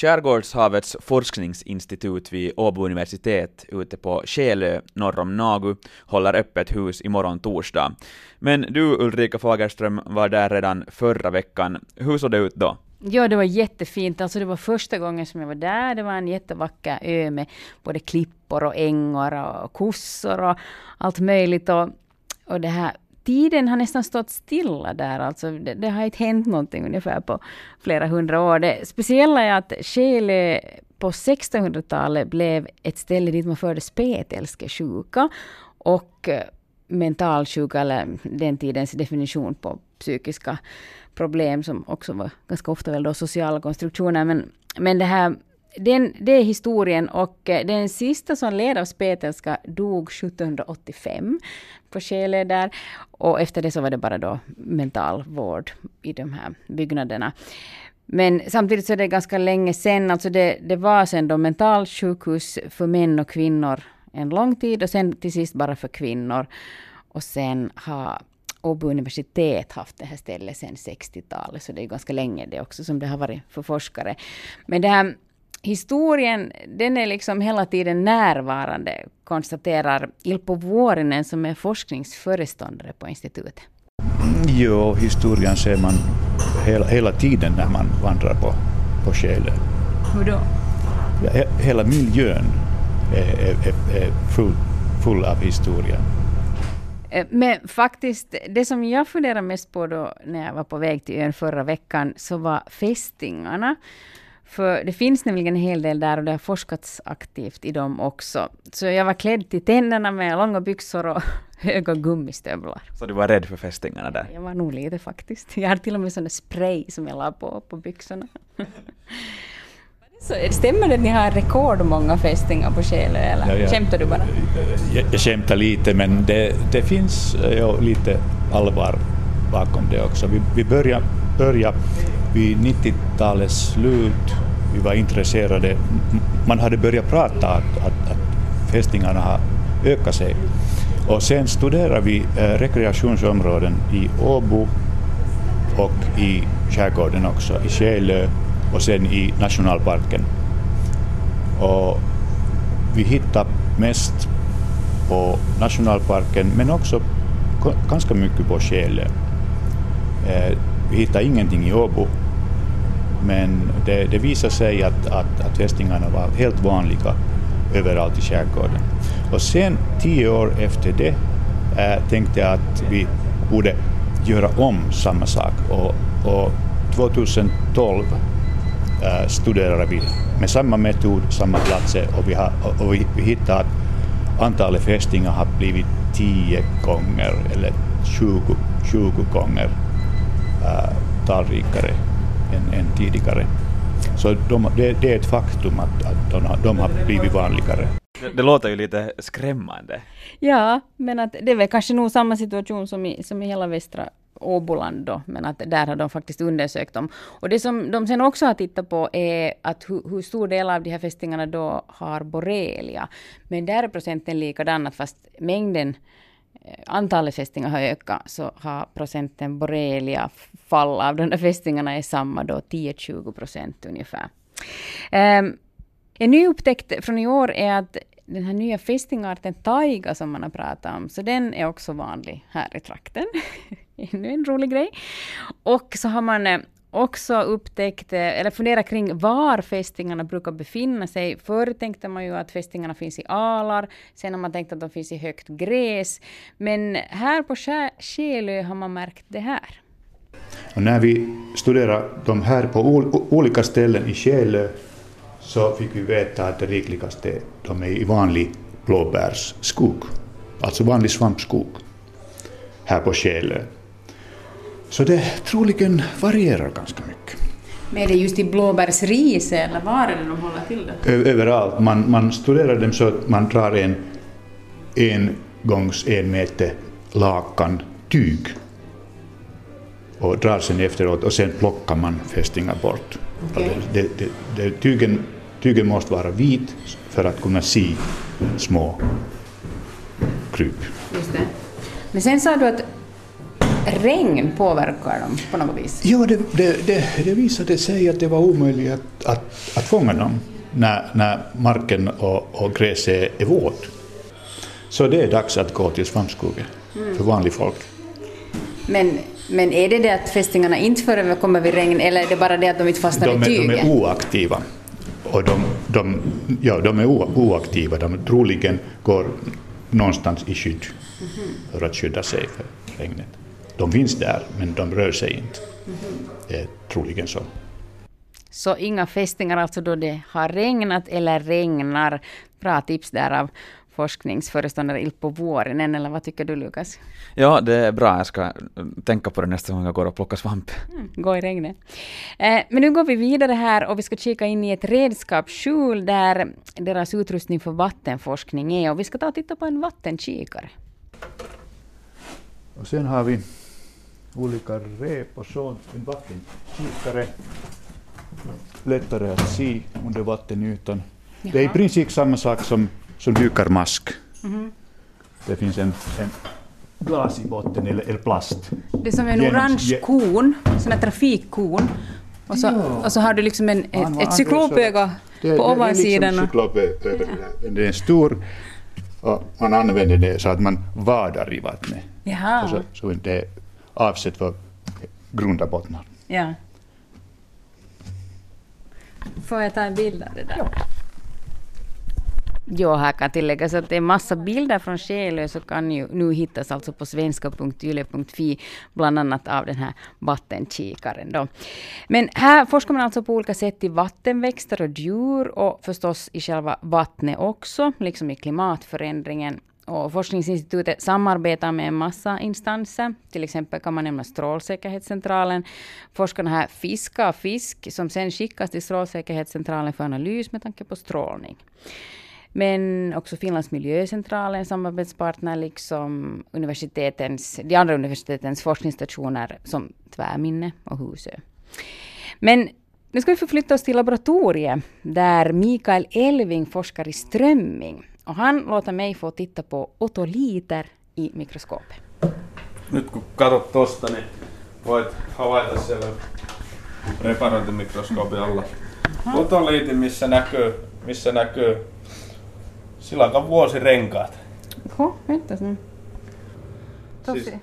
Skärgårdshavets forskningsinstitut vid Åbo universitet ute på Själö norr om Nagu håller öppet hus imorgon torsdag. Men du Ulrika Fagerström var där redan förra veckan. Hur såg det ut då? Ja, det var jättefint. Alltså det var första gången som jag var där. Det var en jättevacker ö med både klippor och ängar och kossor och allt möjligt. Och, och det här tiden har nästan stått stilla där. Alltså det, det, har inte hänt någonting ungefär på flera hundra år. Det speciella är att Skele på 1600-talet blev ett ställe dit man förde spetälskesjuka och eh, mentalsjuka, eller den tidens definition på psykiska problem som också var ganska ofta väl då sociala konstruktioner. Men, men det här den, det är historien och eh, den sista som led av spetälska dog 1785 på Skele där. Och efter det så var det bara då mentalvård i de här byggnaderna. Men samtidigt så är det ganska länge sen, alltså det, det var sen då mentalsjukhus för män och kvinnor en lång tid och sen till sist bara för kvinnor. Och sen har Åbo universitet haft det här stället sedan 60-talet, så det är ganska länge det också som det har varit för forskare. Men det här historien, den är liksom hela tiden närvarande, konstaterar Ilpo Vuorinen som är forskningsföreståndare på institutet. Jo, historien ser man hela, hela tiden när man vandrar på, på Själö. Hur då? Ja, hela miljön är, är, är, är full, full av historia. Eh, men faktiskt, det som jag funderade mest på då när jag var på väg till ön förra veckan, så var fästingarna. För det finns nämligen en hel del där och det har forskats aktivt i dem också. Så jag var klädd till tänderna med långa byxor och höga gummistövlar. Så du var rädd för fästingarna där? Jag var nog lite faktiskt. Jag har till och med sån spray som jag la på, på byxorna. Så stämmer det att ni har rekordmånga fästingar på Själö eller ja, ja. skämtar du bara? Jag, jag skämtar lite men det, det finns ja, lite allvar bakom det också. Vi, vi började, började vid 90-talets slut, vi var intresserade, man hade börjat prata att, att, att fästingarna har ökat sig. Och sen studerade vi eh, rekreationsområden i Åbo och i skärgården också, i Själö och sen i nationalparken. Och vi hittade mest på nationalparken men också ganska mycket på Själö. Eh, vi hittade ingenting i Åbo men det, det visade sig att, att, att fästingarna var helt vanliga överallt i skärgården. Och sen tio år efter det äh, tänkte jag att vi borde göra om samma sak och, och 2012 äh, eh, studerade vi med samma metod, samma platser och vi, har, och vi, vi hittade att antalet fästingar har blivit tio gånger eller 20, 20 gånger talrikare än, än tidigare. Så de, det, det, är ett faktum att, att de, de har blivit vanligare. Det, det, låter ju lite skrämmande. Ja, men att det är väl kanske nog samma situation som i, som i hela västra Åboland då, men att där har de faktiskt undersökt dem. Och det som de sen också har tittat på är att hur, hur stor del av de här fästingarna då har borrelia. Men där är procenten likadan, fast mängden antalet fästingar har ökat så har procenten borrelia fall av de där fästingarna är samma då 10-20 procent ungefär. Um, en ny upptäckt från i år är att den här nya fästingarten taiga som man har pratat om, så den är också vanlig här i trakten. Ännu en rolig grej. Och så har man eh, också upptäckte, eller funderat kring var fästingarna brukar befinna sig. Förr tänkte man ju att fästingarna finns i alar, sen har man tänkt att de finns i högt gräs. Men här på Själö har man märkt det här. Och när vi studerade de här på olika ställen i Själö så fick vi veta att det rikligaste de är i vanlig blåbärsskog, alltså vanlig svampskog här på Själö. Så det troligen varierar ganska mycket. Men är det just i blåbärsris eller var är det de håller till det? Överallt. Man, man studerar dem så att man drar en en gångs en meter lakan tyg och drar sen efteråt och sen plockar man fästingar bort. Okay. Det, det, det, tygen, tygen måste vara vit för att kunna se små kryp. Just det. Men sen sa du att regn påverkar dem på något vis? Ja, det, det, det, det visade sig att det var omöjligt att, att, att fånga dem när, när marken och, och gräset är våt. Så det är dags att gå till svampskogen mm. för vanligt folk. Men, men är det det att fästingarna inte förekommer vid regn eller är det bara det att de inte fastnar de är, i tyget? De är oaktiva. Och de, de, ja, de är oaktiva. De troligen går någonstans i skydd mm. för att skydda sig för regnet. De finns där, men de rör sig inte. Mm. Det är troligen så. Så inga fästingar alltså då det har regnat eller regnar. Bra tips där av forskningsföreståndare Ilpo Vuorinen, eller vad tycker du Lukas? Ja, det är bra. Jag ska tänka på det nästa gång jag går och plockar svamp. Mm, gå i regnet. Eh, men nu går vi vidare här och vi ska kika in i ett redskapsskjul där deras utrustning för vattenforskning är och vi ska ta och titta på en vattenkikare. Och sen har vi olika rep och sånt, en vattenkikare. Lättare att se under vattenytan. Jaha. Det är i princip samma sak som som dykarmask. Mm. Det finns en, en glas i botten, eller, eller plast. Det är som en orange kon, en sån här trafikkon. Och så, ja. och så har du liksom en, ett, ett cyklopöga på ovansidan. Det är liksom Det är en stor och man använder det så att man vadar i vattnet. Jaha. Så, så det avsett för grunda bottnar. Ja. Får jag ta en bild av det där? Ja. Ja, här kan tilläggas att det är massa bilder från Själö som kan ju nu hittas alltså på svenska.yle.fi, bland annat av den här vattenkikaren. Då. Men här forskar man alltså på olika sätt i vattenväxter och djur och förstås i själva vattnet också, liksom i klimatförändringen. Och forskningsinstitutet samarbetar med en massa instanser. Till exempel kan man nämna Strålsäkerhetscentralen. Forskarna här fiskar fisk som sen skickas till Strålsäkerhetscentralen för analys med tanke på strålning. Men också Finlands miljöcentral är en samarbetspartner, liksom universitetens, de andra universitetens forskningsstationer som Tvärminne och Husö. Men nu ska vi förflytta oss till laboratoriet där Mikael Elving forskar i strömming. Och han låter mig få titta på otoliter i mikroskopet. Nyt kun katsot tuosta, niin voit havaita siellä reparointimikroskoopin alla otoliitin, missä näkyy, missä näkyy Silakan vuosirenkaat. Oho, väntas nu.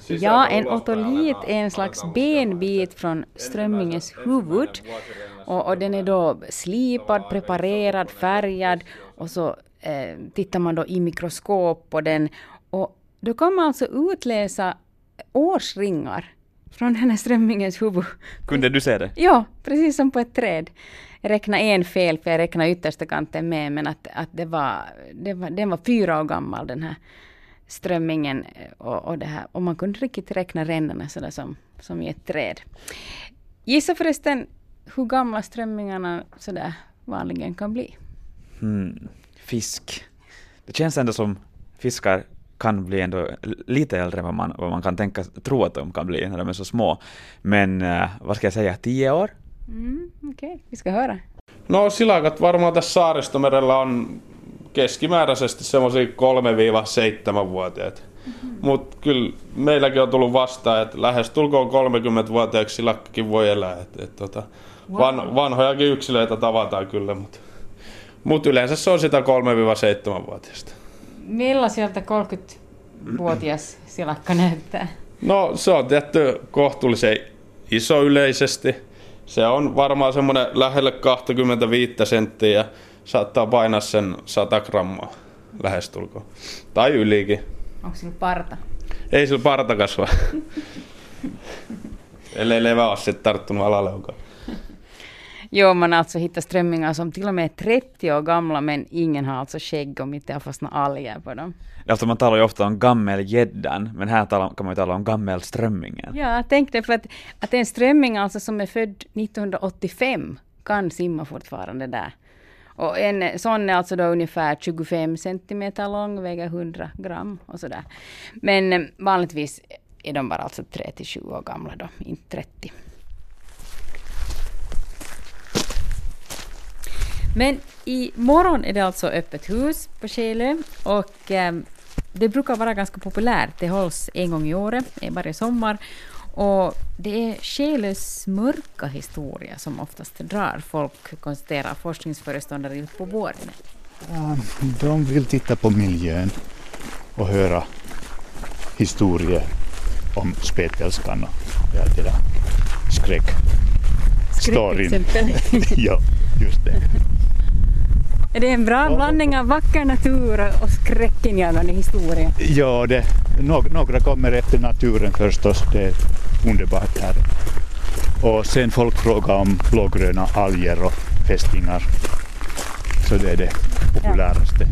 Siis, ja, en otolit är en slags benbit från strömmingens huvud. Och, och, den är då slipad, preparerad, färgad och så eh, tittar man då i mikroskop på den. Och då kan man alltså utläsa årsringar från den här strömmingens huvud. Kunde du se det? Ja, precis som på ett träd räkna en fel, för jag räknade yttersta kanten med, men att, att det var, det var, den var fyra år gammal den här strömmingen och, och det här. Och man kunde riktigt räkna ränderna sådär som, som i ett träd. Gissa förresten hur gamla strömmingarna sådär vanligen kan bli? Hmm. Fisk. Det känns ändå som fiskar kan bli ändå lite äldre än vad man, vad man kan tänka, tro att de kan bli när de är så små. Men uh, vad ska jag säga, tio år? Mm, Okei, okay. vi ska höra. No silakat varmaan tässä saaristomerellä on keskimääräisesti semmoisia 3-7-vuotiaat. Mm-hmm. Mutta kyllä meilläkin on tullut vastaan, että lähes tulkoon 30-vuotiaaksi silakkakin voi elää. Et, et, tota, wow. van, vanhojakin yksilöitä tavataan kyllä, mutta mut yleensä se on sitä 3-7-vuotiaista. Millaiselta 30-vuotias silakka näyttää? No se on tietty kohtuullisen iso yleisesti se on varmaan semmoinen lähelle 25 senttiä ja saattaa painaa sen 100 grammaa lähestulkoon. Tai ylikin. Onko sillä parta? Ei sillä parta kasva. Ellei levä ole sitten tarttunut alaleukaan. Jo, man har alltså hittat strömmingar som till och med är 30 år gamla, men ingen har alltså skägg om inte har fastnat alger på dem. Alltså man talar ju ofta om gammelgäddan, men här kan man ju tala om gammelströmmingen. Ja, tänk dig för att, att en strömming alltså som är född 1985 kan simma fortfarande där. Och en sån är alltså då ungefär 25 centimeter lång, väger 100 gram och sådär. Men eh, vanligtvis är de bara alltså 3 till 7 år gamla då, inte 30. Men i morgon är det alltså öppet hus på Skelö och eh, det brukar vara ganska populärt. Det hålls en gång i året, varje sommar. Och det är Skelös mörka historia som oftast drar folk, konstaterar forskningsföreståndare på våren. Ja, de vill titta på miljön och höra historier om spetälskan och ja, det där skräck. Skräckexempel. ja, just det. Är det en bra blandning av vacker natur och skräckinjagande historia? Ja, det, någ- några kommer efter naturen förstås. Det är underbart här. Och sen folk frågar om blågröna alger och fästingar. Så det är det populäraste.